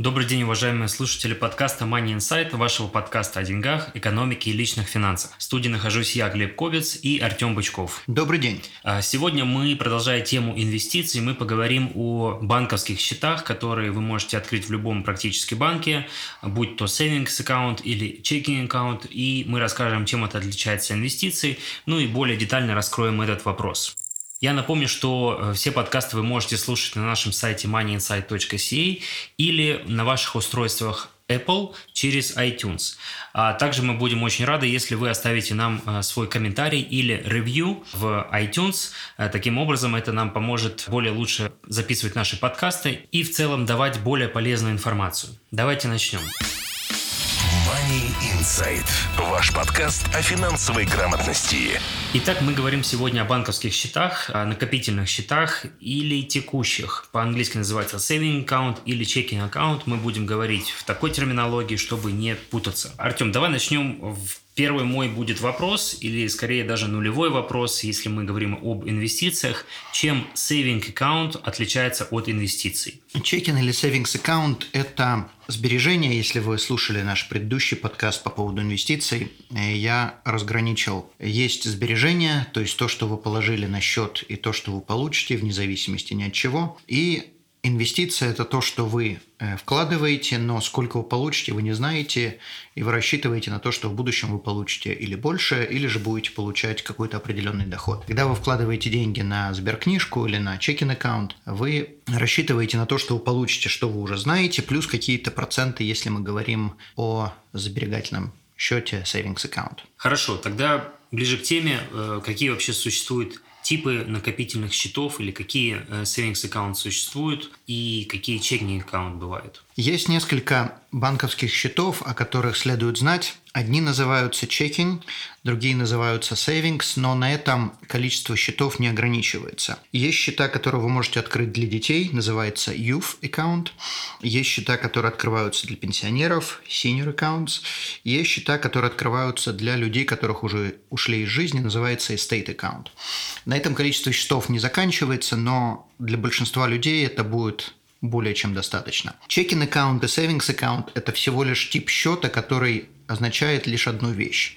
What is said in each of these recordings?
Добрый день, уважаемые слушатели подкаста Money Insight, вашего подкаста о деньгах, экономике и личных финансах. В студии нахожусь я, Глеб Ковец и Артем Бычков. Добрый день. А, сегодня мы, продолжая тему инвестиций, мы поговорим о банковских счетах, которые вы можете открыть в любом практически банке, будь то savings аккаунт или checking аккаунт, и мы расскажем, чем это отличается инвестиций, ну и более детально раскроем этот вопрос. Я напомню, что э, все подкасты вы можете слушать на нашем сайте moneyinsight.ca или на ваших устройствах Apple через iTunes. А также мы будем очень рады, если вы оставите нам э, свой комментарий или ревью в iTunes. Э, таким образом, это нам поможет более лучше записывать наши подкасты и в целом давать более полезную информацию. Давайте начнем. Money Insight. Ваш подкаст о финансовой грамотности. Итак, мы говорим сегодня о банковских счетах, о накопительных счетах или текущих. По-английски называется saving account или checking account. Мы будем говорить в такой терминологии, чтобы не путаться. Артем, давай начнем в Первый мой будет вопрос, или скорее даже нулевой вопрос, если мы говорим об инвестициях. Чем saving account отличается от инвестиций? Чекин или savings account – это сбережения. Если вы слушали наш предыдущий подкаст по поводу инвестиций, э, я разграничил. Есть сбережения, то есть то, что вы положили на счет, и то, что вы получите, вне зависимости ни от чего. И Инвестиция – это то, что вы э, вкладываете, но сколько вы получите, вы не знаете, и вы рассчитываете на то, что в будущем вы получите или больше, или же будете получать какой-то определенный доход. Когда вы вкладываете деньги на сберкнижку или на чекин аккаунт, вы рассчитываете на то, что вы получите, что вы уже знаете, плюс какие-то проценты, если мы говорим о сберегательном счете savings аккаунт. Хорошо, тогда ближе к теме, э, какие вообще существуют типы накопительных счетов или какие э, savings аккаунт существуют и какие чекинг аккаунт бывают? Есть несколько банковских счетов, о которых следует знать. Одни называются checking, другие называются savings, но на этом количество счетов не ограничивается. Есть счета, которые вы можете открыть для детей, называется youth account. Есть счета, которые открываются для пенсионеров, senior accounts. Есть счета, которые открываются для людей, которых уже ушли из жизни, называется estate account. На этом количество счетов не заканчивается, но для большинства людей это будет более чем достаточно. Чекин аккаунт и savings аккаунт – это всего лишь тип счета, который означает лишь одну вещь.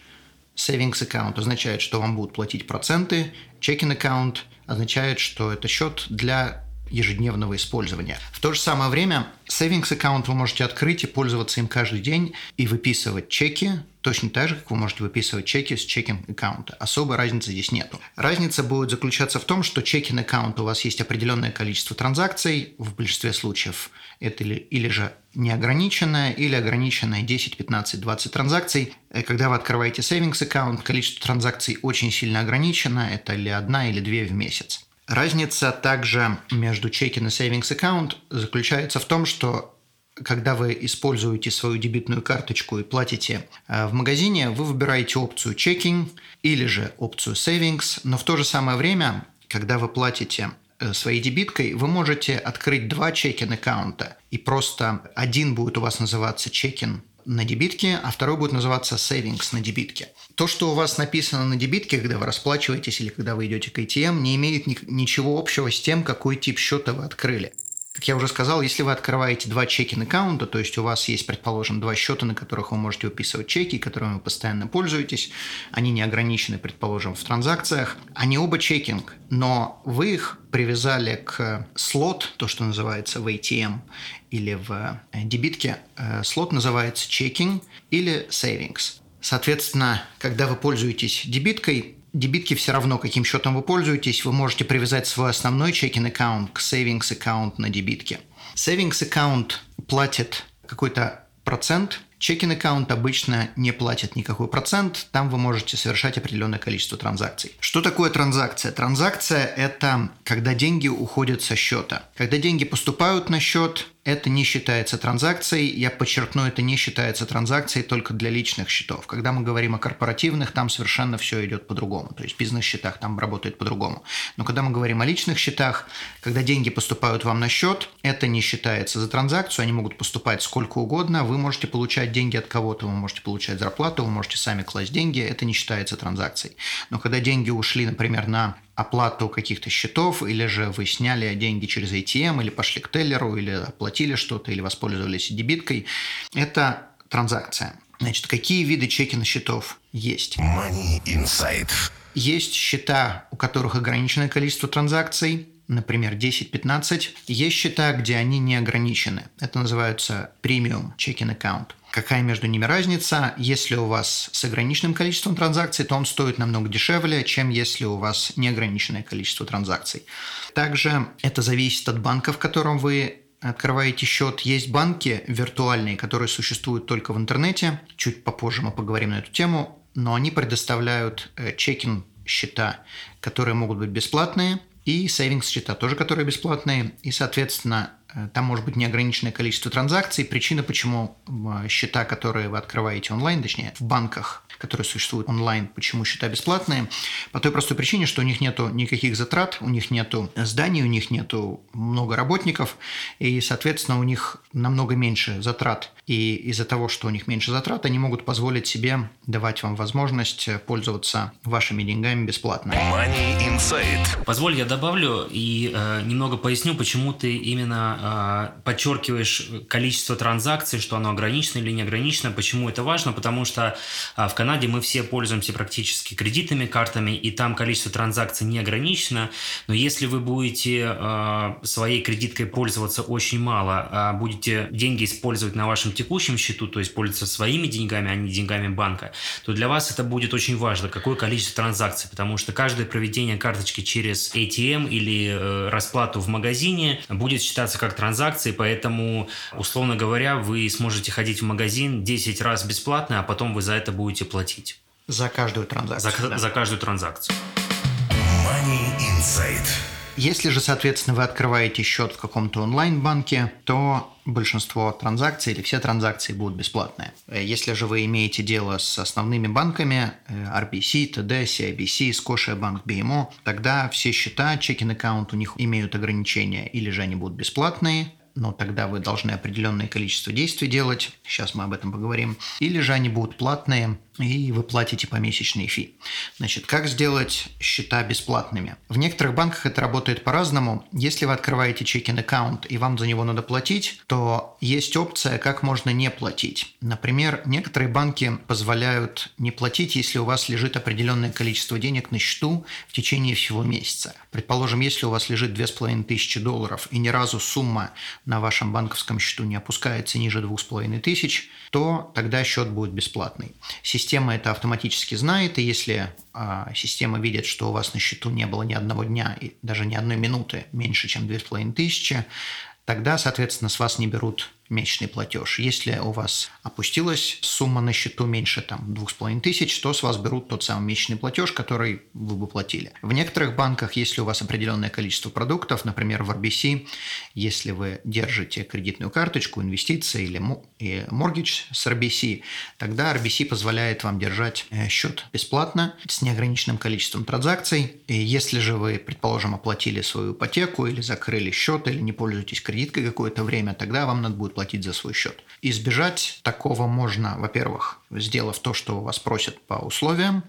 Savings аккаунт означает, что вам будут платить проценты, чекин аккаунт означает, что это счет для ежедневного использования. В то же самое время Savings аккаунт вы можете открыть и пользоваться им каждый день и выписывать чеки точно так же, как вы можете выписывать чеки с чекинг аккаунта. Особой разницы здесь нету. Разница будет заключаться в том, что чекинг аккаунт у вас есть определенное количество транзакций, в большинстве случаев это или, или же неограниченное, или ограниченное 10, 15, 20 транзакций. Э, когда вы открываете savings аккаунт, количество транзакций очень сильно ограничено, это или одна, или две в месяц. Разница также между чекин и savings аккаунт заключается в том, что когда вы используете свою дебетную карточку и платите э, в магазине, вы выбираете опцию checking или же опцию savings, но в то же самое время, когда вы платите э, своей дебиткой, вы можете открыть два чекин аккаунта, и просто один будет у вас называться чекин на дебитке, а второй будет называться savings на дебитке. То, что у вас написано на дебитке, когда вы расплачиваетесь или когда вы идете к ATM, не имеет ни- ничего общего с тем, какой тип счета вы открыли. Как я уже сказал, если вы открываете два чекин аккаунта, то есть у вас есть, предположим, два счета, на которых вы можете выписывать чеки, которыми вы постоянно пользуетесь, они не ограничены, предположим, в транзакциях, они оба чекинг, но вы их привязали к слот, то, что называется в ATM или в э, дебитке, э, слот называется checking или savings. Соответственно, когда вы пользуетесь дебиткой, дебитки все равно, каким счетом вы пользуетесь, вы можете привязать свой основной чекин аккаунт к savings аккаунт на дебитке. Savings аккаунт платит какой-то процент, чекин аккаунт обычно не платит никакой процент, там вы можете совершать определенное количество транзакций. Что такое транзакция? Транзакция – это когда деньги уходят со счета. Когда деньги поступают на счет, это не считается транзакцией. Я подчеркну, это не считается транзакцией только для личных счетов. Когда мы говорим о корпоративных, там совершенно все идет по-другому. То есть в бизнес-счетах там работает по-другому. Но когда мы говорим о личных счетах, когда деньги поступают вам на счет, это не считается за транзакцию. Они могут поступать сколько угодно. Вы можете получать деньги от кого-то, вы можете получать зарплату, вы можете сами класть деньги. Это не считается транзакцией. Но когда деньги ушли, например, на оплату каких-то счетов, или же вы сняли деньги через ATM, или пошли к теллеру, или оплатили что-то, или воспользовались дебиткой. Это транзакция. Значит, какие виды чекина счетов есть? Money Insight. Есть счета, у которых ограниченное количество транзакций, например, 10-15. Есть счета, где они не ограничены. Это называется премиум чекин аккаунт. Какая между ними разница? Если у вас с ограниченным количеством транзакций, то он стоит намного дешевле, чем если у вас неограниченное количество транзакций. Также это зависит от банка, в котором вы открываете счет. Есть банки виртуальные, которые существуют только в интернете. Чуть попозже мы поговорим на эту тему. Но они предоставляют э, чекин счета, которые могут быть бесплатные, и savings счета тоже, которые бесплатные. И, соответственно, там может быть неограниченное количество транзакций. Причина, почему э, счета, которые вы открываете онлайн, точнее, в банках, которые существуют онлайн, почему счета бесплатные, по той простой причине, что у них нету никаких затрат, у них нету зданий, у них нету много работников, и, соответственно, у них намного меньше затрат. И из-за того, что у них меньше затрат, они могут позволить себе давать вам возможность пользоваться вашими деньгами бесплатно. Money Insight. Позволь, я добавлю и э, немного поясню, почему ты именно э, подчеркиваешь количество транзакций, что оно ограничено или не ограничено. Почему это важно? Потому что э, в Канаде мы все пользуемся практически кредитными картами, и там количество транзакций не ограничено. Но если вы будете э, своей кредиткой пользоваться очень мало, а будете деньги использовать на вашем текущем счету, то есть пользоваться своими деньгами, а не деньгами банка, то для вас это будет очень важно, какое количество транзакций, потому что каждое проведение карточки через ATM или э, расплату в магазине будет считаться как транзакции, поэтому, условно говоря, вы сможете ходить в магазин 10 раз бесплатно, а потом вы за это будете платить. За каждую транзакцию. За, да. за каждую транзакцию. Money Insight. Если же, соответственно, вы открываете счет в каком-то онлайн-банке, то большинство транзакций или все транзакции будут бесплатные. Если же вы имеете дело с основными банками э, RBC, TD, CIBC, Scotiabank, BMO, тогда все счета, чекин аккаунт у них имеют ограничения, или же они будут бесплатные, но тогда вы должны определенное количество действий делать, сейчас мы об этом поговорим, или же они будут платные, и вы платите помесячные фи. Значит, как сделать счета бесплатными? В некоторых банках это работает по-разному. Если вы открываете чекин аккаунт и вам за него надо платить, то есть опция, как можно не платить. Например, некоторые банки позволяют не платить, если у вас лежит определенное количество денег на счету в течение всего месяца. Предположим, если у вас лежит 2500 долларов и ни разу сумма на вашем банковском счету не опускается ниже 2500, то тогда счет будет бесплатный. Система это автоматически знает, и если а, система видит, что у вас на счету не было ни одного дня и даже ни одной минуты меньше, чем 2500, тогда, соответственно, с вас не берут месячный платеж. Если у вас опустилась сумма на счету меньше там, тысяч, то с вас берут тот самый месячный платеж, который вы бы платили. В некоторых банках, если у вас определенное количество продуктов, например, в RBC, если вы держите кредитную карточку, инвестиции или mortgage с RBC, тогда RBC позволяет вам держать э, счет бесплатно с неограниченным количеством транзакций. И если же вы, предположим, оплатили свою ипотеку или закрыли счет, или не пользуетесь кредиткой какое-то время, тогда вам надо будет платить за свой счет. Избежать такого можно, во-первых, сделав то, что вас просят по условиям,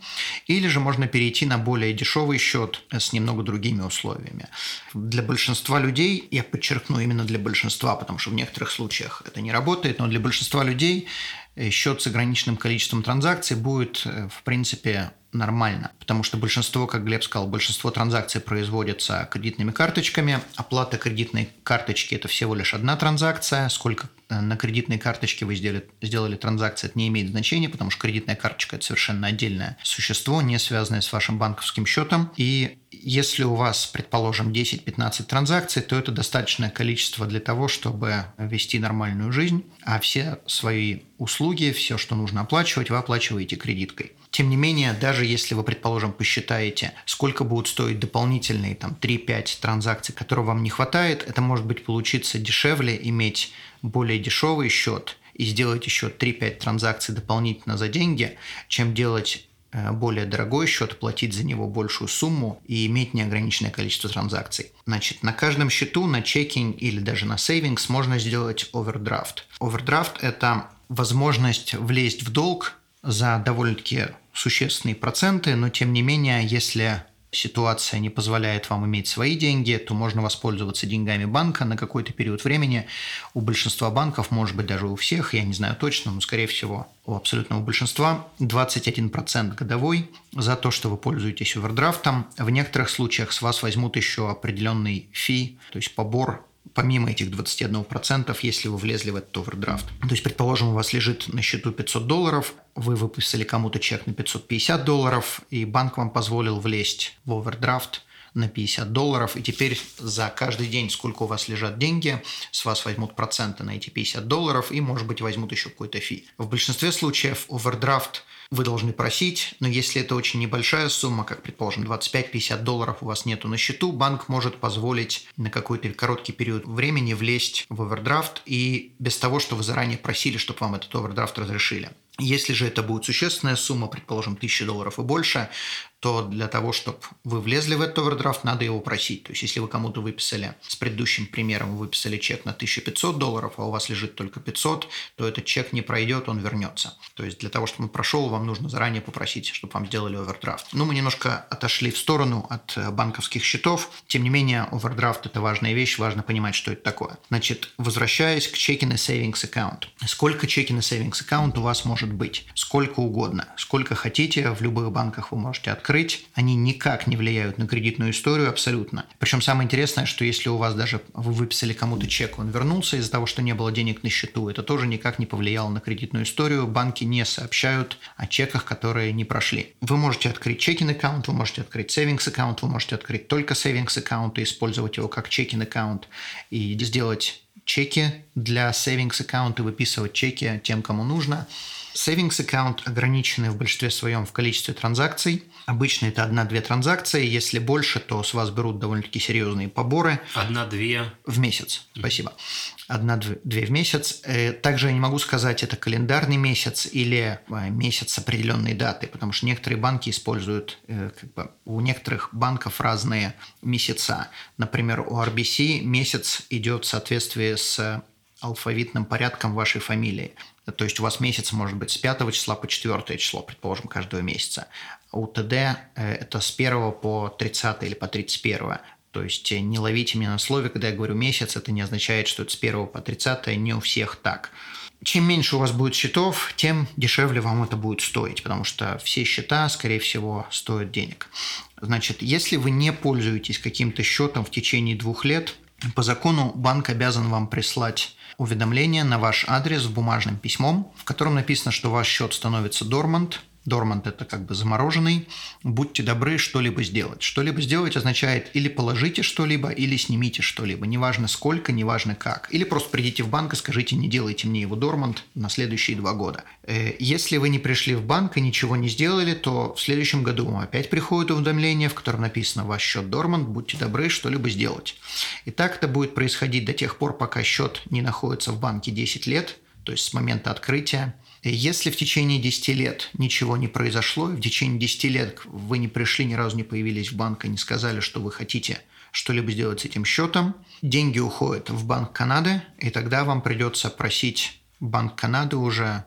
или же можно перейти на более дешевый счет с немного другими условиями. Для большинства людей, я подчеркну именно для большинства, потому что в некоторых случаях это не работает, но для большинства людей э, счет с ограниченным количеством транзакций будет, э, в принципе, нормально, потому что большинство, как Глеб сказал, большинство транзакций производятся кредитными карточками. Оплата кредитной карточки – это всего лишь одна транзакция. Сколько э, на кредитной карточке вы сделали, сделали транзакции, это не имеет значения, потому что кредитная карточка – это совершенно отдельное существо, не связанное с вашим банковским счетом. И если у вас, предположим, 10-15 транзакций, то это достаточное количество для того, чтобы вести нормальную жизнь, а все свои услуги, все, что нужно оплачивать, вы оплачиваете кредиткой. Тем не менее, даже если вы, предположим, посчитаете, сколько будут стоить дополнительные там 3-5 транзакций, которые вам не хватает, это может быть получиться дешевле иметь более дешевый счет и сделать еще 3-5 транзакций дополнительно за деньги, чем делать э, более дорогой счет, платить за него большую сумму и иметь неограниченное количество транзакций. Значит, на каждом счету, на чекинг или даже на сейвингс можно сделать овердрафт. Овердрафт – это возможность влезть в долг за довольно-таки существенные проценты, но тем не менее, если ситуация не позволяет вам иметь свои деньги, то можно воспользоваться деньгами банка на какой-то период времени. У большинства банков, может быть даже у всех, я не знаю точно, но скорее всего у абсолютного большинства 21% годовой за то, что вы пользуетесь овердрафтом. В некоторых случаях с вас возьмут еще определенный фи, то есть побор помимо этих 21%, если вы влезли в этот овердрафт. То есть, предположим, у вас лежит на счету 500 долларов, вы выписали кому-то чек на 550 долларов, и банк вам позволил влезть в овердрафт на 50 долларов, и теперь за каждый день, сколько у вас лежат деньги, с вас возьмут проценты на эти 50 долларов, и, может быть, возьмут еще какой-то фи. В большинстве случаев овердрафт вы должны просить, но если это очень небольшая сумма, как, предположим, 25-50 долларов у вас нету на счету, банк может позволить на какой-то короткий период времени влезть в овердрафт и без того, что вы заранее просили, чтобы вам этот овердрафт разрешили. Если же это будет существенная сумма, предположим, 1000 долларов и больше, то для того, чтобы вы влезли в этот овердрафт, надо его просить. То есть, если вы кому-то выписали, с предыдущим примером, вы выписали чек на 1500 долларов, а у вас лежит только 500, то этот чек не пройдет, он вернется. То есть, для того, чтобы он прошел, вам нужно заранее попросить, чтобы вам сделали овердрафт. Ну, мы немножко отошли в сторону от банковских счетов. Тем не менее, овердрафт – это важная вещь, важно понимать, что это такое. Значит, возвращаясь к checking и savings аккаунт. Сколько checking и savings аккаунт у вас может быть? Сколько угодно. Сколько хотите, в любых банках вы можете открыть открыть, они никак не влияют на кредитную историю абсолютно. Причем самое интересное, что если у вас даже вы выписали кому-то чек, он вернулся из-за того, что не было денег на счету, это тоже никак не повлияло на кредитную историю. Банки не сообщают о чеках, которые не прошли. Вы можете открыть чекинг аккаунт, вы можете открыть savings аккаунт, вы можете открыть только savings аккаунт и использовать его как чекинг аккаунт и сделать чеки для savings аккаунта, выписывать чеки тем, кому нужно. Savings аккаунт ограничены в большинстве своем в количестве транзакций. Обычно это одна-две транзакции. Если больше, то с вас берут довольно-таки серьезные поборы. Одна-две. В месяц. Спасибо. Одна-две в месяц. Э, также я не могу сказать, это календарный месяц или э, месяц с определенной датой, потому что некоторые банки используют, э, как бы, у некоторых банков разные месяца. Например, у RBC месяц идет в соответствии с алфавитным порядком вашей фамилии. То есть у вас месяц может быть с 5 числа по 4 число, предположим, каждого месяца. У ТД э, это с 1 по 30 или по 31. То есть э, не ловите меня на слове, когда я говорю месяц, это не означает, что это с 1 по 30, не у всех так. Чем меньше у вас будет счетов, тем дешевле вам это будет стоить, потому что все счета, скорее всего, стоят денег. Значит, если вы не пользуетесь каким-то счетом в течение двух лет, по закону банк обязан вам прислать уведомление на ваш адрес бумажным письмом, в котором написано, что ваш счет становится дормант, Дормант – это как бы замороженный. Будьте добры что-либо сделать. Что-либо сделать означает или положите что-либо, или снимите что-либо. Неважно сколько, неважно как. Или просто придите в банк и скажите, не делайте мне его дормант на следующие два года. Э, если вы не пришли в банк и ничего не сделали, то в следующем году вам опять приходит уведомление, в котором написано «Ваш счет дормант, будьте добры что-либо сделать». И так это будет происходить до тех пор, пока счет не находится в банке 10 лет, то есть с момента открытия если в течение 10 лет ничего не произошло, в течение 10 лет вы не пришли, ни разу не появились в банк и не сказали, что вы хотите что-либо сделать с этим счетом, деньги уходят в Банк Канады, и тогда вам придется просить Банк Канады уже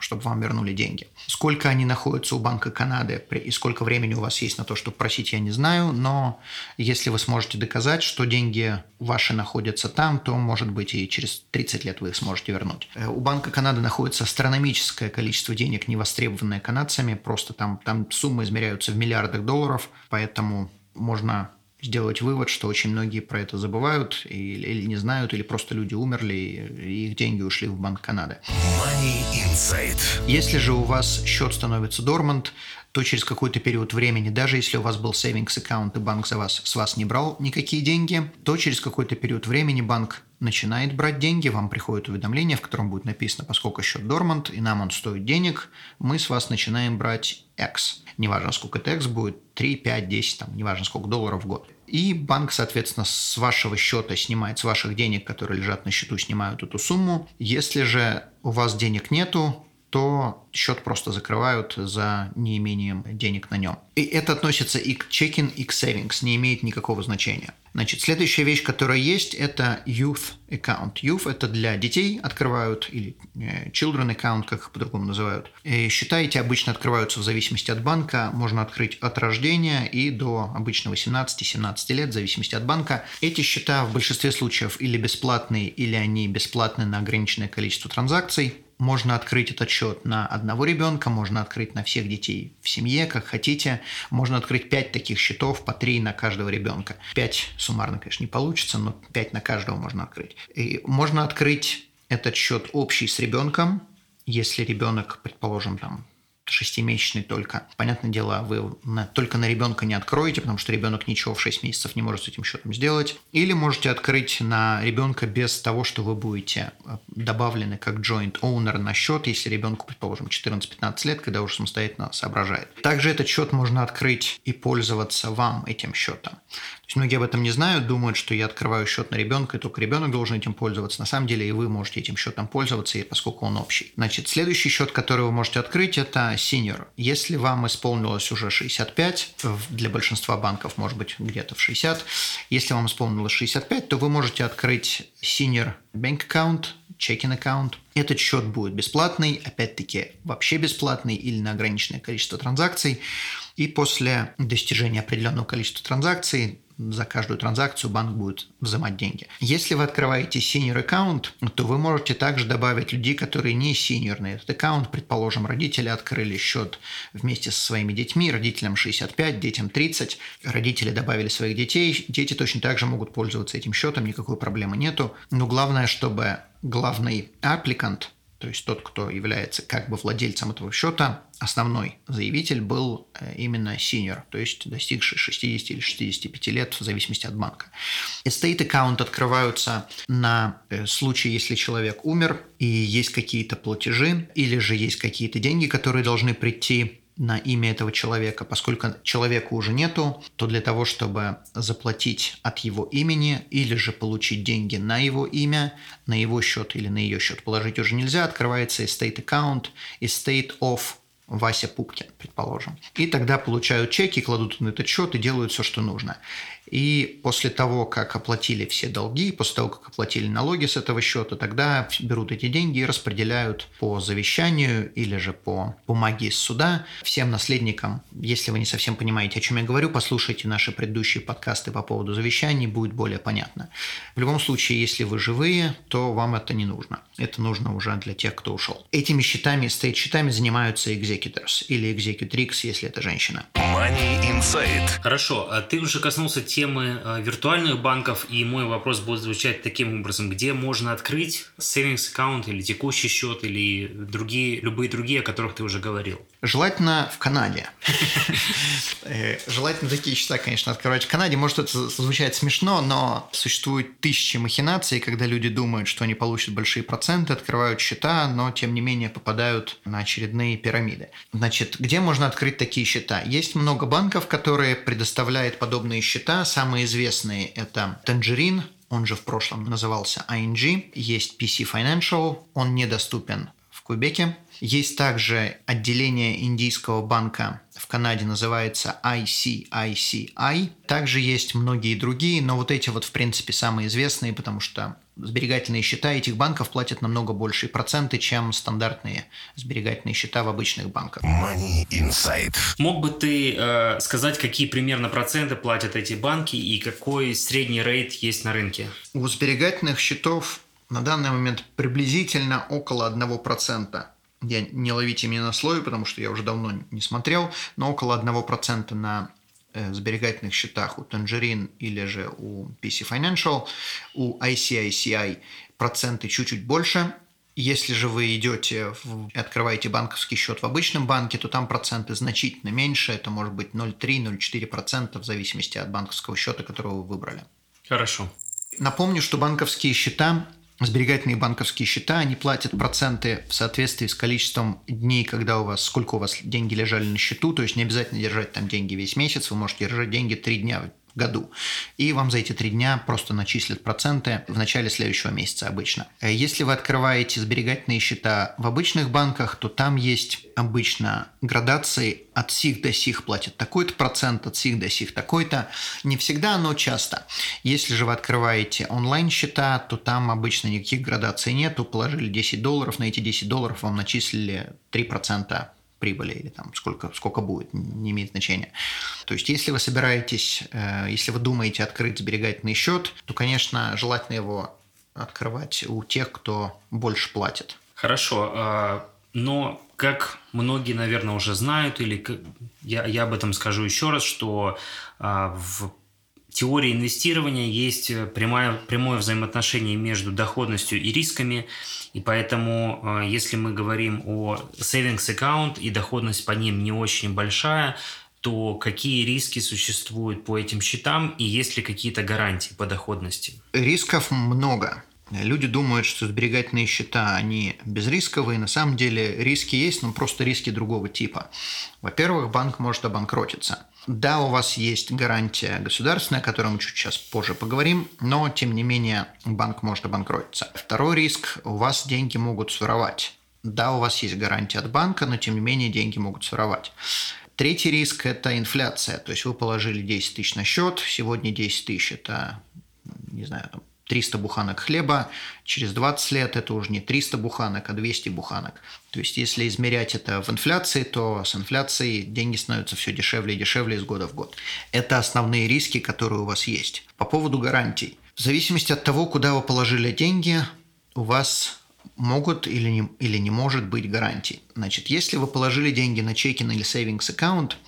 чтобы вам вернули деньги. Сколько они находятся у Банка Канады и сколько времени у вас есть на то, чтобы просить, я не знаю, но если вы сможете доказать, что деньги ваши находятся там, то, может быть, и через 30 лет вы их сможете вернуть. Э, у Банка Канады находится астрономическое количество денег, не востребованное канадцами, просто там, там суммы измеряются в миллиардах долларов, поэтому можно сделать вывод, что очень многие про это забывают или, или не знают, или просто люди умерли, и их деньги ушли в Банк Канады. Money Insight. Если же у вас счет становится дормант, то через какой-то период времени, даже если у вас был savings аккаунт и банк за вас, с вас не брал никакие деньги, то через какой-то период времени банк начинает брать деньги, вам приходит уведомление, в котором будет написано, поскольку счет дормант и нам он стоит денег, мы с вас начинаем брать X. Неважно, сколько это X будет, 3, 5, 10, там, неважно, сколько долларов в год. И банк, соответственно, с вашего счета снимает, с ваших денег, которые лежат на счету, снимают эту сумму. Если же у вас денег нету, то счет просто закрывают за неимением денег на нем. И это относится и к чекин, и к savings, не имеет никакого значения. Значит, следующая вещь, которая есть, это youth account. Youth – это для детей открывают, или э, children account, как их по-другому называют. И счета эти обычно открываются в зависимости от банка. Можно открыть от рождения и до обычно 18-17 лет, в зависимости от банка. Эти счета в большинстве случаев или бесплатные, или они бесплатны на ограниченное количество транзакций. Можно открыть этот счет на одного ребенка, можно открыть на всех детей в семье, как хотите. Можно открыть 5 таких счетов, по 3 на каждого ребенка. 5 суммарно, конечно, не получится, но 5 на каждого можно открыть. И можно открыть этот счет общий с ребенком, если ребенок, предположим, там шестимесячный только. Понятное дело, вы на, только на ребенка не откроете, потому что ребенок ничего в 6 месяцев не может с этим счетом сделать. Или можете открыть на ребенка без того, что вы будете э, добавлены как joint owner на счет, если ребенку, предположим, 14-15 лет, когда уже самостоятельно соображает. Также этот счет можно открыть и пользоваться вам этим счетом есть многие об этом не знают, думают, что я открываю счет на ребенка, и только ребенок должен этим пользоваться. На самом деле и вы можете этим счетом пользоваться, поскольку он общий. Значит, следующий счет, который вы можете открыть, это senior. Если вам исполнилось уже 65, для большинства банков может быть где-то в 60, если вам исполнилось 65, то вы можете открыть senior bank account, checking аккаунт. Этот счет будет бесплатный, опять-таки вообще бесплатный или на ограниченное количество транзакций. И после достижения определенного количества транзакций за каждую транзакцию банк будет взимать деньги. Если вы открываете senior аккаунт, то вы можете также добавить людей, которые не на этот аккаунт. Предположим, родители открыли счет вместе со своими детьми, родителям 65, детям 30. Родители добавили своих детей. Дети точно так же могут пользоваться этим счетом, никакой проблемы нету. Но главное, чтобы главный аппликант – то есть тот, кто является как бы владельцем этого счета, основной заявитель был э, именно senior, то есть достигший 60 или 65 лет в зависимости от банка. Estate аккаунт открываются на э, случай, если человек умер и есть какие-то платежи или же есть какие-то деньги, которые должны прийти на имя этого человека. Поскольку человека уже нету, то для того, чтобы заплатить от его имени или же получить деньги на его имя, на его счет или на ее счет положить уже нельзя, открывается estate account, estate of Вася Пупкин, предположим. И тогда получают чеки, кладут на этот счет и делают все, что нужно. И после того, как оплатили все долги, после того, как оплатили налоги с этого счета, тогда берут эти деньги и распределяют по завещанию или же по бумаге из суда всем наследникам. Если вы не совсем понимаете, о чем я говорю, послушайте наши предыдущие подкасты по поводу завещаний, будет более понятно. В любом случае, если вы живые, то вам это не нужно. Это нужно уже для тех, кто ушел. Этими счетами, стейт-счетами занимаются executors или executrix, если это женщина. Money Insight. Хорошо, а ты уже коснулся темы темы э, виртуальных банков, и мой вопрос будет звучать таким образом, где можно открыть savings аккаунт или текущий счет, или другие, любые другие, о которых ты уже говорил? Желательно в Канаде. Э, желательно такие счета, конечно, открывать в Канаде. Может, это звучит смешно, но существует тысячи махинаций, когда люди думают, что они получат большие проценты, открывают счета, но тем не менее попадают на очередные пирамиды. Значит, где можно открыть такие счета? Есть много банков, которые предоставляют подобные счета Самые известные – это Tangerine, он же в прошлом назывался ING. Есть PC Financial, он недоступен в Кубеке. Есть также отделение индийского банка в Канаде называется ICICI. Также есть многие другие, но вот эти вот в принципе самые известные, потому что сберегательные счета этих банков платят намного большие проценты, чем стандартные сберегательные счета в обычных банках. Money Insight. Мог бы ты э, сказать, какие примерно проценты платят эти банки и какой средний рейд есть на рынке? У сберегательных счетов на данный момент приблизительно около 1%. Я не ловите меня на слове, потому что я уже давно не смотрел, но около 1% на Э, сберегательных счетах у Tangerine или же у PC Financial, у ICICI проценты чуть-чуть больше, Если же вы идете и открываете банковский счет в обычном банке, то там проценты значительно меньше. Это может быть 0,3-0,4% в зависимости от банковского счета, которого вы выбрали. Хорошо. Напомню, что банковские счета сберегательные банковские счета, они платят проценты в соответствии с количеством дней, когда у вас, сколько у вас деньги лежали на счету, то есть не обязательно держать там деньги весь месяц, вы можете держать деньги три дня году. И вам за эти три дня просто начислят проценты в начале следующего месяца обычно. Если вы открываете сберегательные счета в обычных банках, то там есть обычно градации от сих до сих платят такой-то процент, от сих до сих такой-то. Не всегда, но часто. Если же вы открываете онлайн-счета, то там обычно никаких градаций нету. Положили 10 долларов, на эти 10 долларов вам начислили 3% прибыли или там сколько, сколько будет, не имеет значения. То есть, если вы собираетесь, э, если вы думаете открыть сберегательный счет, то, конечно, желательно его открывать у тех, кто больше платит. Хорошо, а, но как многие, наверное, уже знают, или я, я об этом скажу еще раз, что а, в теории инвестирования есть э, прямое, прямое взаимоотношение между доходностью и рисками, и поэтому, э, если мы говорим о savings account и доходность по ним не очень большая, то какие риски существуют по этим счетам и есть ли какие-то гарантии по доходности? Рисков много. Люди думают, что сберегательные счета, они безрисковые. На самом деле риски есть, но просто риски другого типа. Во-первых, банк может обанкротиться. Да, у вас есть гарантия государственная, о которой мы чуть сейчас позже поговорим, но, тем не менее, банк может обанкротиться. Второй риск – у вас деньги могут своровать. Да, у вас есть гарантия от банка, но, тем не менее, деньги могут своровать. Третий риск – это инфляция. То есть вы положили 10 тысяч на счет, сегодня 10 тысяч – это, не знаю, 300 буханок хлеба, через 20 лет это уже не 300 буханок, а 200 буханок. То есть, если измерять это в инфляции, то с инфляцией деньги становятся все дешевле и дешевле из года в год. Это основные риски, которые у вас есть. По поводу гарантий. В зависимости от того, куда вы положили деньги, у вас могут или не, или не может быть гарантий. Значит, если вы положили деньги на чекин или savings аккаунт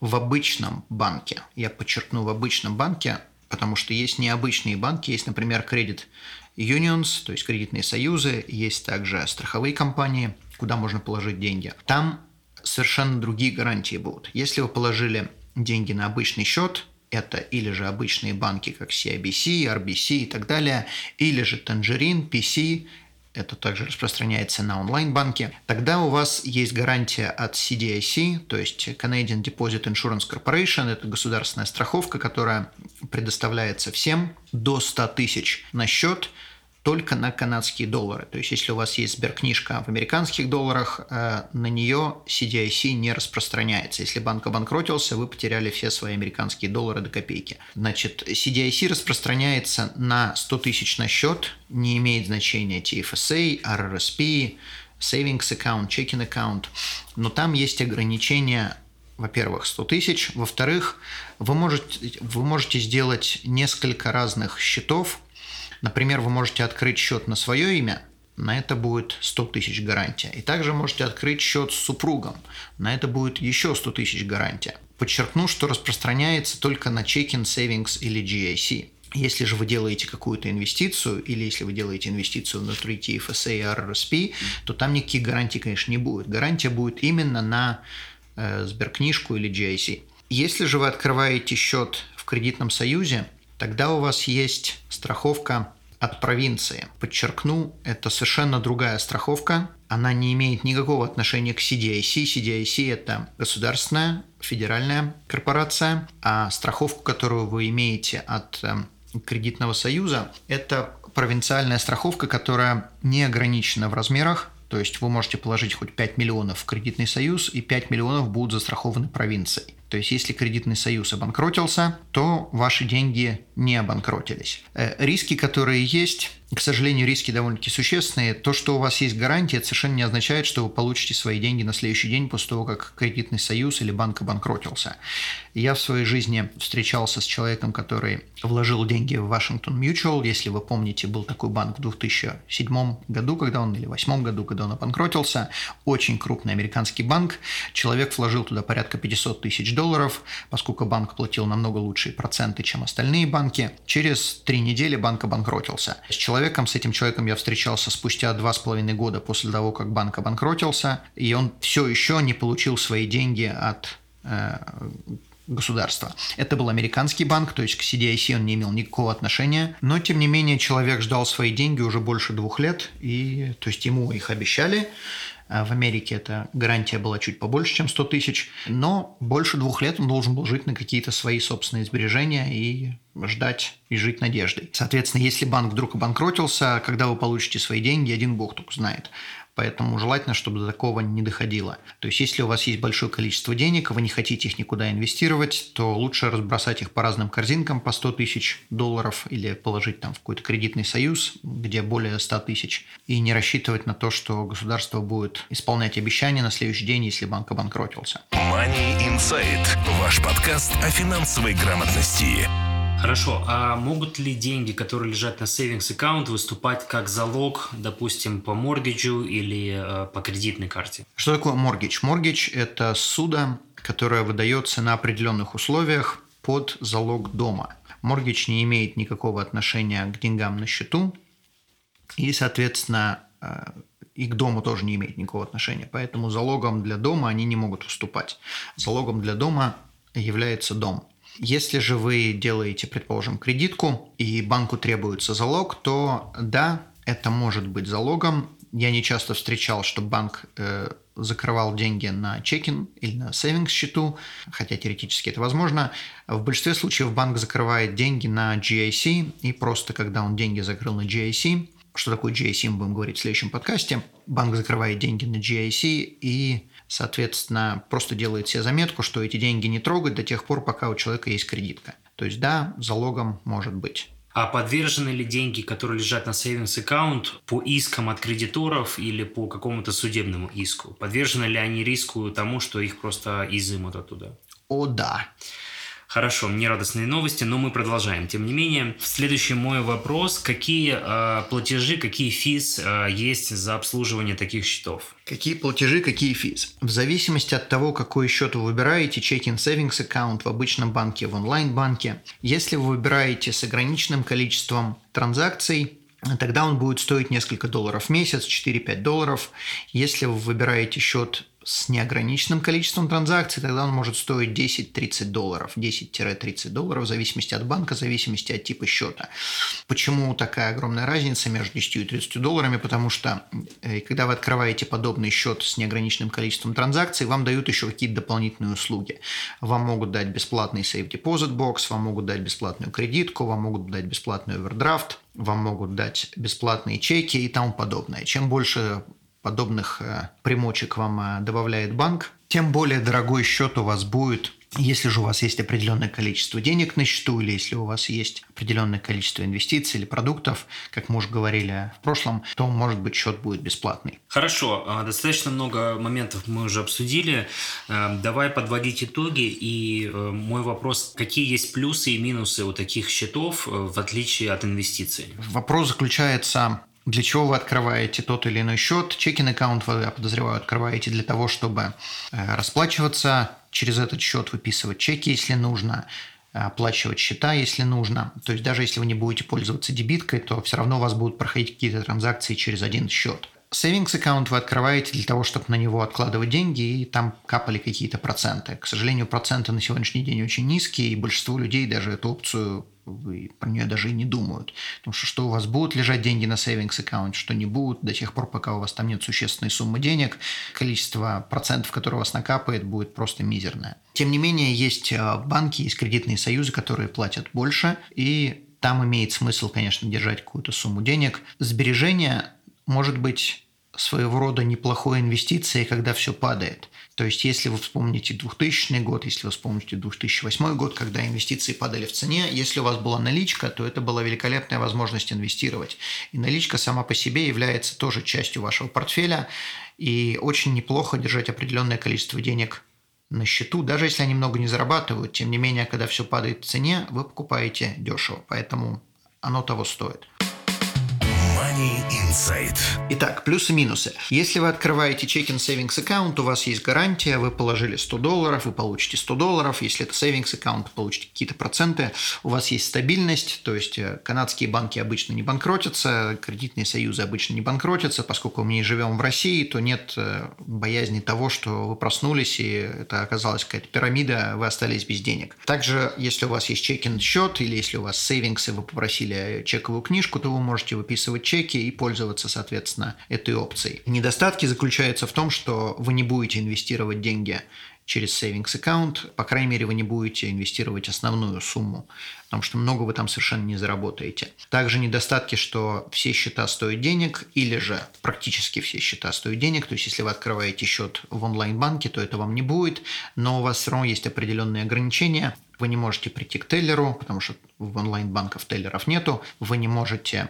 в обычном банке, я подчеркну, в обычном банке потому что есть необычные банки, есть, например, кредит unions, то есть кредитные союзы, есть также страховые компании, куда можно положить деньги. Там совершенно другие гарантии будут. Если вы положили деньги на обычный счет, это или же обычные банки, как CIBC, RBC и так далее, или же Tangerine, PC, это также распространяется на онлайн-банке, тогда у вас есть гарантия от CDIC, то есть Canadian Deposit Insurance Corporation, это государственная страховка, которая предоставляется всем до 100 тысяч на счет – только на канадские доллары. То есть, если у вас есть сберкнижка в американских долларах, э, на нее CDIC не распространяется. Если банк обанкротился, вы потеряли все свои американские доллары до копейки. Значит, CDIC распространяется на 100 тысяч на счет, не имеет значения TFSA, RRSP, Savings Account, Checking Account, но там есть ограничения во-первых, 100 тысяч, во-вторых, вы можете, вы можете сделать несколько разных счетов, Например, вы можете открыть счет на свое имя, на это будет 100 тысяч гарантия. И также можете открыть счет с супругом, на это будет еще 100 тысяч гарантия. Подчеркну, что распространяется только на чекин, savings или GIC. Если же вы делаете какую-то инвестицию, или если вы делаете инвестицию внутри TFSA и RRSP, то там никаких гарантий, конечно, не будет. Гарантия будет именно на э, сберкнижку или GIC. Если же вы открываете счет в кредитном союзе, тогда у вас есть страховка от провинции. Подчеркну, это совершенно другая страховка. Она не имеет никакого отношения к CDIC. CDIC – это государственная федеральная корпорация, а страховку, которую вы имеете от эм, кредитного союза, это провинциальная страховка, которая не ограничена в размерах, то есть вы можете положить хоть 5 миллионов в кредитный союз, и 5 миллионов будут застрахованы провинцией. То есть, если кредитный союз обанкротился, то ваши деньги не обанкротились. Э, риски, которые есть, к сожалению, риски довольно-таки существенные. То, что у вас есть гарантия, это совершенно не означает, что вы получите свои деньги на следующий день после того, как кредитный союз или банк обанкротился. Я в своей жизни встречался с человеком, который вложил деньги в Вашингтон Mutual. Если вы помните, был такой банк в 2007 году, когда он, или 2008 году, когда он обанкротился. Очень крупный американский банк. Человек вложил туда порядка 500 тысяч долларов, поскольку банк платил намного лучшие проценты, чем остальные банки. Через три недели банк обанкротился. С человеком, с этим человеком я встречался спустя два с половиной года после того, как банк обанкротился, и он все еще не получил свои деньги от э, государства. Это был американский банк, то есть к CDIC он не имел никакого отношения, но тем не менее человек ждал свои деньги уже больше двух лет, и то есть ему их обещали, в Америке эта гарантия была чуть побольше, чем 100 тысяч, но больше двух лет он должен был жить на какие-то свои собственные сбережения и ждать и жить надеждой. Соответственно, если банк вдруг обанкротился, когда вы получите свои деньги, один бог только знает. Поэтому желательно, чтобы до такого не доходило. То есть, если у вас есть большое количество денег, вы не хотите их никуда инвестировать, то лучше разбросать их по разным корзинкам по 100 тысяч долларов или положить там в какой-то кредитный союз, где более 100 тысяч, и не рассчитывать на то, что государство будет исполнять обещания на следующий день, если банк обанкротился. Money Insight. Ваш подкаст о финансовой грамотности. Хорошо, а могут ли деньги, которые лежат на savings аккаунт, выступать как залог, допустим, по моргиджу или э, по кредитной карте? Что такое моргидж? Моргидж – это суда, которое выдается на определенных условиях под залог дома. Моргидж не имеет никакого отношения к деньгам на счету, и, соответственно, э, и к дому тоже не имеет никакого отношения. Поэтому залогом для дома они не могут выступать. Залогом для дома является дом – если же вы делаете, предположим, кредитку и банку требуется залог, то да, это может быть залогом. Я не часто встречал, что банк э, закрывал деньги на чекин или на сейвингс счету, хотя теоретически это возможно. В большинстве случаев банк закрывает деньги на GIC, и просто когда он деньги закрыл на GIC, что такое GIC, мы будем говорить в следующем подкасте, банк закрывает деньги на GIC и Соответственно, просто делает себе заметку, что эти деньги не трогать до тех пор, пока у человека есть кредитка. То есть да, залогом может быть. А подвержены ли деньги, которые лежат на savings аккаунт, по искам от кредиторов или по какому-то судебному иску? Подвержены ли они риску тому, что их просто изымут оттуда? О, да. Хорошо, мне радостные новости, но мы продолжаем. Тем не менее, следующий мой вопрос. Какие э, платежи, какие физ э, есть за обслуживание таких счетов? Какие платежи, какие физ? В зависимости от того, какой счет вы выбираете, чекин savings аккаунт в обычном банке, в онлайн-банке, если вы выбираете с ограниченным количеством транзакций, тогда он будет стоить несколько долларов в месяц, 4-5 долларов. Если вы выбираете счет с неограниченным количеством транзакций, тогда он может стоить 10-30 долларов, 10-30 долларов в зависимости от банка, в зависимости от типа счета. Почему такая огромная разница между 10 и 30 долларами? Потому что э, когда вы открываете подобный счет с неограниченным количеством транзакций, вам дают еще какие-то дополнительные услуги. Вам могут дать бесплатный Safe Deposit Box, вам могут дать бесплатную кредитку, вам могут дать бесплатный овердрафт, вам могут дать бесплатные чеки и тому подобное. Чем больше подобных э, примочек вам э, добавляет банк, тем более дорогой счет у вас будет если же у вас есть определенное количество денег на счету, или если у вас есть определенное количество инвестиций или продуктов, как мы уже говорили в прошлом, то, может быть, счет будет бесплатный. Хорошо, а, достаточно много моментов мы уже обсудили. Э, давай подводить итоги. И мой вопрос, какие есть плюсы и минусы у таких счетов, в отличие от инвестиций? Вопрос заключается для чего вы открываете тот или иной счет. Чекин аккаунт вы, я подозреваю, открываете для того, чтобы э, расплачиваться через этот счет, выписывать чеки, если нужно, оплачивать счета, если нужно. То есть даже если вы не будете пользоваться дебиткой, то все равно у вас будут проходить какие-то транзакции через один счет. Savings аккаунт вы открываете для того, чтобы на него откладывать деньги, и там капали какие-то проценты. К сожалению, проценты на сегодняшний день очень низкие, и большинство людей даже эту опцию вы про нее даже и не думают. Потому что что у вас будут лежать деньги на savings аккаунте, что не будут, до тех пор, пока у вас там нет существенной суммы денег, количество процентов, которые у вас накапает, будет просто мизерное. Тем не менее, есть э, банки, есть кредитные союзы, которые платят больше, и там имеет смысл, конечно, держать какую-то сумму денег. Сбережения может быть своего рода неплохой инвестицией, когда все падает. То есть, если вы вспомните 2000 год, если вы вспомните 2008 год, когда инвестиции падали в цене, если у вас была наличка, то это была великолепная возможность инвестировать. И наличка сама по себе является тоже частью вашего портфеля, и очень неплохо держать определенное количество денег на счету, даже если они много не зарабатывают, тем не менее, когда все падает в цене, вы покупаете дешево, поэтому оно того стоит. Money Insight. Итак, плюсы-минусы. Если вы открываете чекин savings аккаунт, у вас есть гарантия, вы положили 100 долларов, вы получите 100 долларов. Если это savings аккаунт, получите какие-то проценты. У вас есть стабильность, то есть э, канадские банки обычно не банкротятся, кредитные союзы обычно не банкротятся. Поскольку мы не живем в России, то нет э, боязни того, что вы проснулись и это оказалась какая-то пирамида, вы остались без денег. Также, если у вас есть чекин счет или если у вас сейвингсы, вы попросили чековую книжку, то вы можете выписывать чеки и пользоваться, соответственно, этой опцией. Недостатки заключаются в том, что вы не будете инвестировать деньги через savings аккаунт, по крайней мере, вы не будете инвестировать основную сумму, потому что много вы там совершенно не заработаете. Также недостатки, что все счета стоят денег, или же практически все счета стоят денег, то есть если вы открываете счет в онлайн-банке, то это вам не будет, но у вас все равно есть определенные ограничения. Вы не можете прийти к теллеру, потому что в онлайн-банках теллеров нету, вы не можете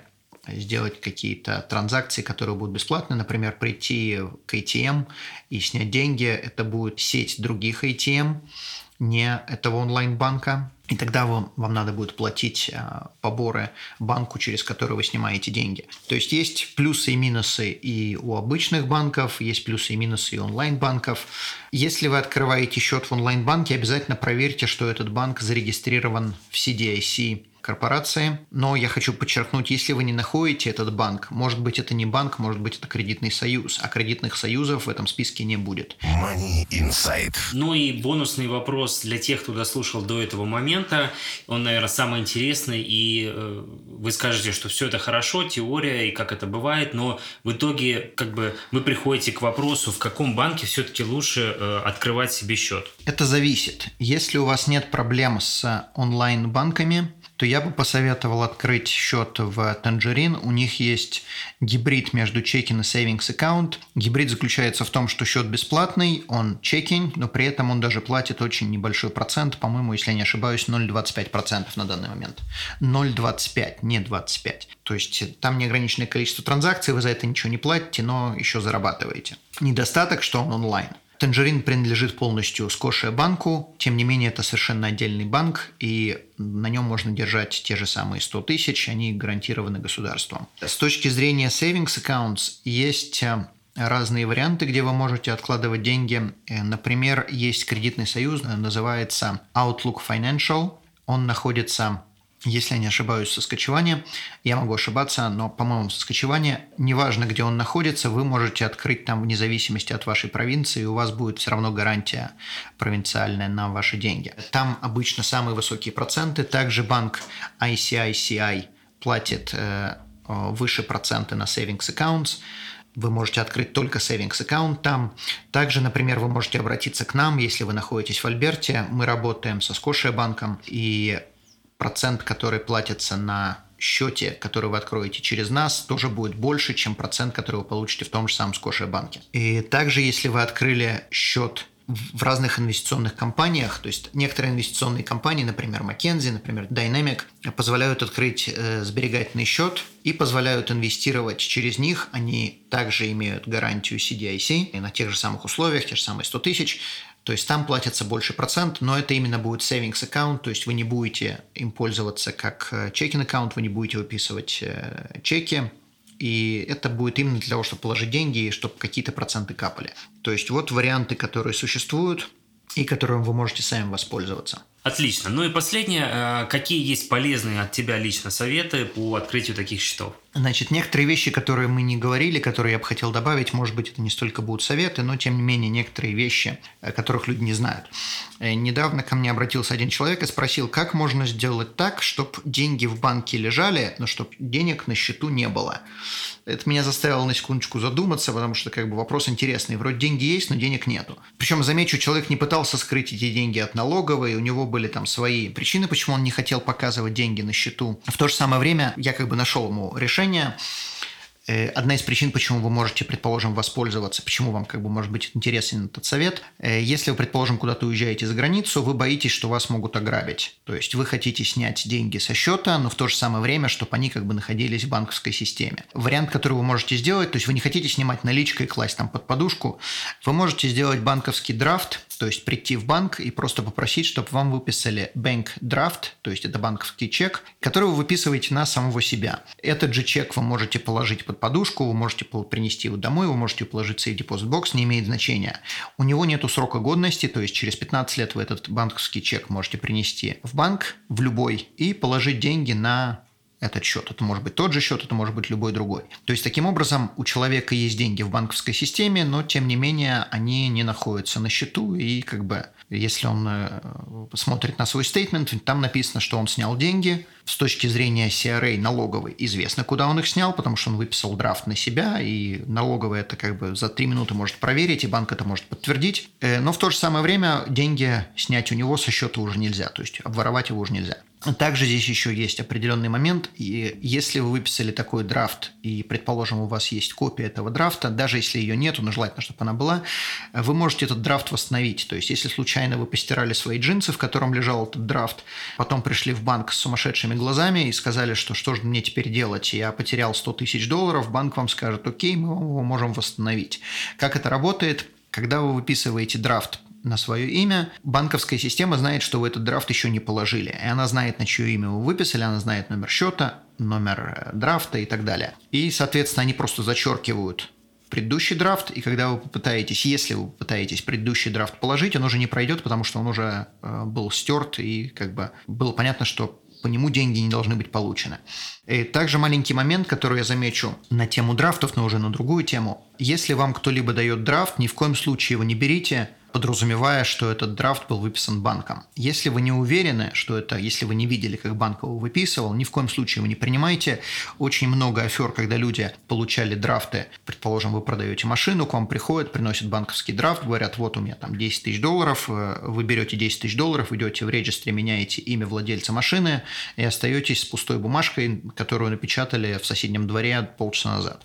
сделать какие-то транзакции, которые будут бесплатны, например, прийти к ATM и снять деньги, это будет сеть других ATM, не этого онлайн-банка, и тогда вам, вам надо будет платить а, поборы банку, через который вы снимаете деньги. То есть есть плюсы и минусы и у обычных банков, есть плюсы и минусы и онлайн-банков. Если вы открываете счет в онлайн-банке, обязательно проверьте, что этот банк зарегистрирован в CDIC корпорации. Но я хочу подчеркнуть, если вы не находите этот банк, может быть это не банк, может быть это кредитный союз, а кредитных союзов в этом списке не будет. Money Insight. Ну и бонусный вопрос для тех, кто дослушал до этого момента. Он, наверное, самый интересный. И э, вы скажете, что все это хорошо, теория и как это бывает, но в итоге как бы вы приходите к вопросу, в каком банке все-таки лучше э, открывать себе счет. Это зависит. Если у вас нет проблем с онлайн-банками, то я бы посоветовал открыть счет в Tangerine. У них есть гибрид между чекин и savings аккаунт. Гибрид заключается в том, что счет бесплатный, он чекинг, но при этом он даже платит очень небольшой процент, по-моему, если я не ошибаюсь, 0,25% на данный момент. 0,25, не 25. То есть там неограниченное количество транзакций, вы за это ничего не платите, но еще зарабатываете. Недостаток, что он онлайн. Танжерин принадлежит полностью Скошия банку, тем не менее это совершенно отдельный банк, и на нем можно держать те же самые 100 тысяч, они гарантированы государством. С точки зрения savings accounts есть э, разные варианты, где вы можете откладывать деньги. Э, например, есть кредитный союз, называется Outlook Financial. Он находится если я не ошибаюсь, соскочевание. Я могу ошибаться, но, по-моему, соскочевание, неважно, где он находится, вы можете открыть там вне зависимости от вашей провинции, и у вас будет все равно гарантия провинциальная на ваши деньги. Там обычно самые высокие проценты. Также банк ICICI платит э, выше проценты на savings accounts вы можете открыть только savings аккаунт там. Также, например, вы можете обратиться к нам, если вы находитесь в Альберте. Мы работаем со Скошия банком, и процент, который платится на счете, который вы откроете через нас, тоже будет больше, чем процент, который вы получите в том же самом Скошия банке. И также, если вы открыли счет в разных инвестиционных компаниях, то есть некоторые инвестиционные компании, например, McKinsey, например, Dynamic, позволяют открыть э, сберегательный счет и позволяют инвестировать через них. Они также имеют гарантию CDIC и на тех же самых условиях, те же самые 100 тысяч, то есть там платится больше процент, но это именно будет savings аккаунт, то есть вы не будете им пользоваться как чекинг аккаунт, вы не будете выписывать э, чеки, и это будет именно для того, чтобы положить деньги и чтобы какие-то проценты капали. То есть вот варианты, которые существуют и которым вы можете сами воспользоваться. Отлично. Ну и последнее, э, какие есть полезные от тебя лично советы по открытию таких счетов? Значит, некоторые вещи, которые мы не говорили, которые я бы хотел добавить, может быть, это не столько будут советы, но тем не менее некоторые вещи, которых люди не знают. Э, недавно ко мне обратился один человек и спросил, как можно сделать так, чтобы деньги в банке лежали, но чтобы денег на счету не было. Это меня заставило на секундочку задуматься, потому что как бы вопрос интересный. Вроде деньги есть, но денег нету. Причем, замечу, человек не пытался скрыть эти деньги от налоговой, у него были там свои причины, почему он не хотел показывать деньги на счету. В то же самое время я как бы нашел ему решение Э, одна из причин, почему вы можете, предположим, воспользоваться, почему вам как бы может быть интересен этот совет, э, если вы, предположим, куда-то уезжаете за границу, вы боитесь, что вас могут ограбить. То есть вы хотите снять деньги со счета, но в то же самое время, чтобы они как бы находились в банковской системе. Вариант, который вы можете сделать, то есть вы не хотите снимать наличкой и класть там под подушку, вы можете сделать банковский драфт то есть прийти в банк и просто попросить, чтобы вам выписали bank draft, то есть это банковский чек, который вы выписываете на самого себя. Этот же чек вы можете положить под подушку, вы можете принести его домой, вы можете положить в safe deposit box, не имеет значения. У него нету срока годности, то есть через 15 лет вы этот банковский чек можете принести в банк, в любой, и положить деньги на этот счет. Это может быть тот же счет, это может быть любой другой. То есть, таким образом, у человека есть деньги в банковской системе, но, тем не менее, они не находятся на счету, и как бы, если он э, смотрит на свой стейтмент, там написано, что он снял деньги. С точки зрения CRA налоговой известно, куда он их снял, потому что он выписал драфт на себя, и налоговая это как бы за три минуты может проверить, и банк это может подтвердить. Э, но в то же самое время деньги снять у него со счета уже нельзя, то есть обворовать его уже нельзя. Также здесь еще есть определенный момент, и если вы выписали такой драфт, и, предположим, у вас есть копия этого драфта, даже если ее нету, но желательно, чтобы она была, вы можете этот драфт восстановить. То есть, если случайно вы постирали свои джинсы, в котором лежал этот драфт, потом пришли в банк с сумасшедшими глазами и сказали, что что же мне теперь делать, я потерял 100 тысяч долларов, банк вам скажет, окей, мы его можем восстановить. Как это работает? Когда вы выписываете драфт на свое имя, банковская система знает, что вы этот драфт еще не положили. И она знает, на чье имя вы выписали, она знает номер счета, номер э, драфта и так далее. И, соответственно, они просто зачеркивают предыдущий драфт, и когда вы попытаетесь, если вы попытаетесь предыдущий драфт положить, он уже не пройдет, потому что он уже э, был стерт, и как бы было понятно, что по нему деньги не должны быть получены. И также маленький момент, который я замечу на тему драфтов, но уже на другую тему. Если вам кто-либо дает драфт, ни в коем случае его не берите, подразумевая, что этот драфт был выписан банком. Если вы не уверены, что это, если вы не видели, как банк его выписывал, ни в коем случае его не принимайте. Очень много афер, когда люди получали драфты, предположим, вы продаете машину, к вам приходят, приносят банковский драфт, говорят, вот у меня там 10 тысяч долларов, э, вы берете 10 тысяч долларов, идете в регистре, меняете имя владельца машины и остаетесь с пустой бумажкой, которую напечатали в соседнем дворе полчаса назад.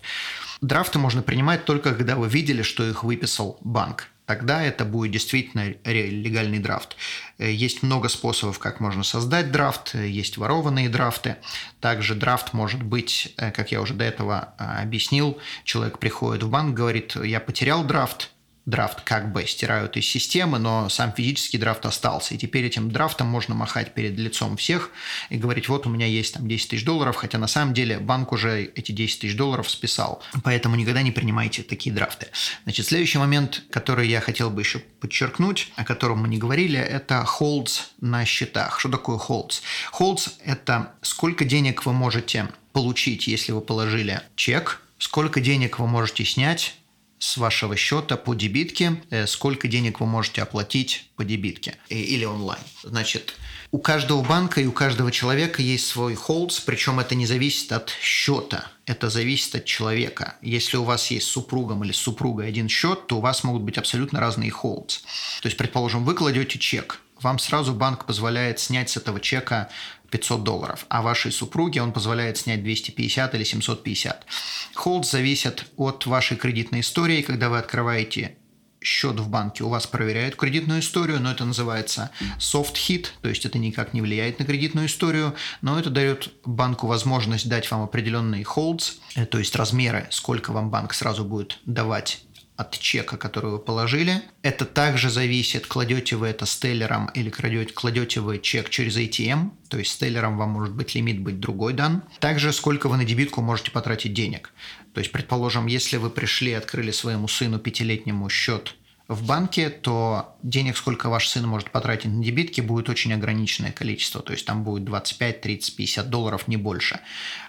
Драфты можно принимать только когда вы видели, что их выписал банк тогда это будет действительно легальный драфт. Э, есть много способов, как можно создать драфт, э, есть ворованные драфты. Также драфт может быть, э, как я уже до этого объяснил, человек приходит в банк, говорит, я потерял драфт, драфт как бы стирают из системы, но сам физический драфт остался. И теперь этим драфтом можно махать перед лицом всех и говорить, вот у меня есть там 10 тысяч долларов, хотя на самом деле банк уже эти 10 тысяч долларов списал. Поэтому никогда не принимайте такие драфты. Значит, следующий момент, который я хотел бы еще подчеркнуть, о котором мы не говорили, это holds на счетах. Что такое holds? Holds – это сколько денег вы можете получить, если вы положили чек, сколько денег вы можете снять с вашего счета по дебитке, э, сколько денег вы можете оплатить по дебитке э, или онлайн. Значит, у каждого банка и у каждого человека есть свой холдс, причем это не зависит от счета, это зависит от человека. Если у вас есть с супругом или с супругой один счет, то у вас могут быть абсолютно разные холдс. То есть, предположим, вы кладете чек, вам сразу банк позволяет снять с этого чека 500 долларов, а вашей супруге он позволяет снять 250 или 750. Холд зависит от вашей кредитной истории. Когда вы открываете счет в банке, у вас проверяют кредитную историю, но это называется soft hit, то есть это никак не влияет на кредитную историю, но это дает банку возможность дать вам определенные holds, э, то есть размеры, сколько вам банк сразу будет давать от чека, который вы положили. Это также зависит, кладете вы это стеллером или кладете, кладете вы чек через ATM, то есть стеллером вам может быть лимит быть другой дан. Также сколько вы на дебитку можете потратить денег. То есть, предположим, если вы пришли и открыли своему сыну пятилетнему счет в банке, то денег, сколько ваш сын может потратить на дебитки, будет очень ограниченное количество. То есть там будет 25, 30, 50 долларов, не больше.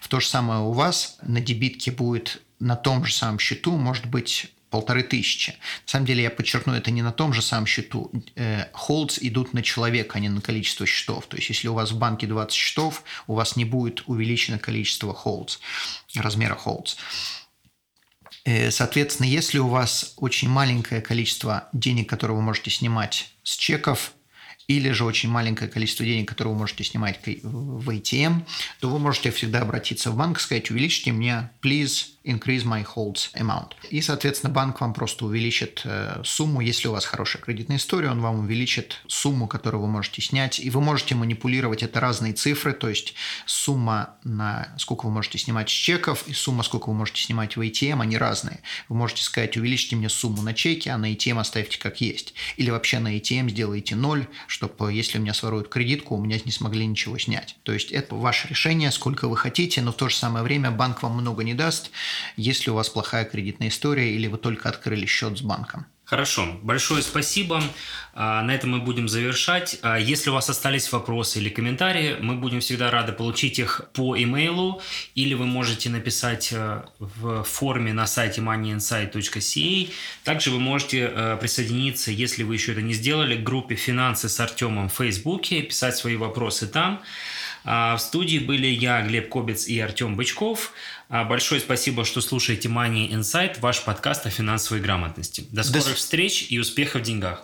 В то же самое у вас на дебитке будет на том же самом счету может быть полторы тысячи. На самом деле, я подчеркну, это не на том же самом счету. Холдс э, идут на человека, а не на количество счетов. То есть, если у вас в банке 20 счетов, у вас не будет увеличено количество холдс, размера холдс. Э, соответственно, если у вас очень маленькое количество денег, которые вы можете снимать с чеков, или же очень маленькое количество денег, которое вы можете снимать в ATM, то вы можете всегда обратиться в банк и сказать, увеличьте мне, please, increase my holds amount. И, соответственно, банк вам просто увеличит э, сумму, если у вас хорошая кредитная история, он вам увеличит сумму, которую вы можете снять, и вы можете манипулировать, это разные цифры, то есть сумма на сколько вы можете снимать с чеков и сумма, сколько вы можете снимать в ATM, они разные. Вы можете сказать, увеличьте мне сумму на чеке, а на ATM оставьте как есть. Или вообще на ATM сделайте ноль, чтобы если у меня своруют кредитку, у меня не смогли ничего снять. То есть это ваше решение, сколько вы хотите, но в то же самое время банк вам много не даст, если у вас плохая кредитная история или вы только открыли счет с банком. Хорошо, большое спасибо. А, на этом мы будем завершать. А, если у вас остались вопросы или комментарии, мы будем всегда рады получить их по имейлу, или вы можете написать э, в форме на сайте moneyinsight.ca. Также вы можете э, присоединиться, если вы еще это не сделали, к группе «Финансы с Артемом» в Фейсбуке, писать свои вопросы там. А, в студии были я, Глеб Кобец и Артем Бычков. А, большое спасибо, что слушаете Money Insight, ваш подкаст о финансовой грамотности. До скорых до... встреч и успехов в деньгах.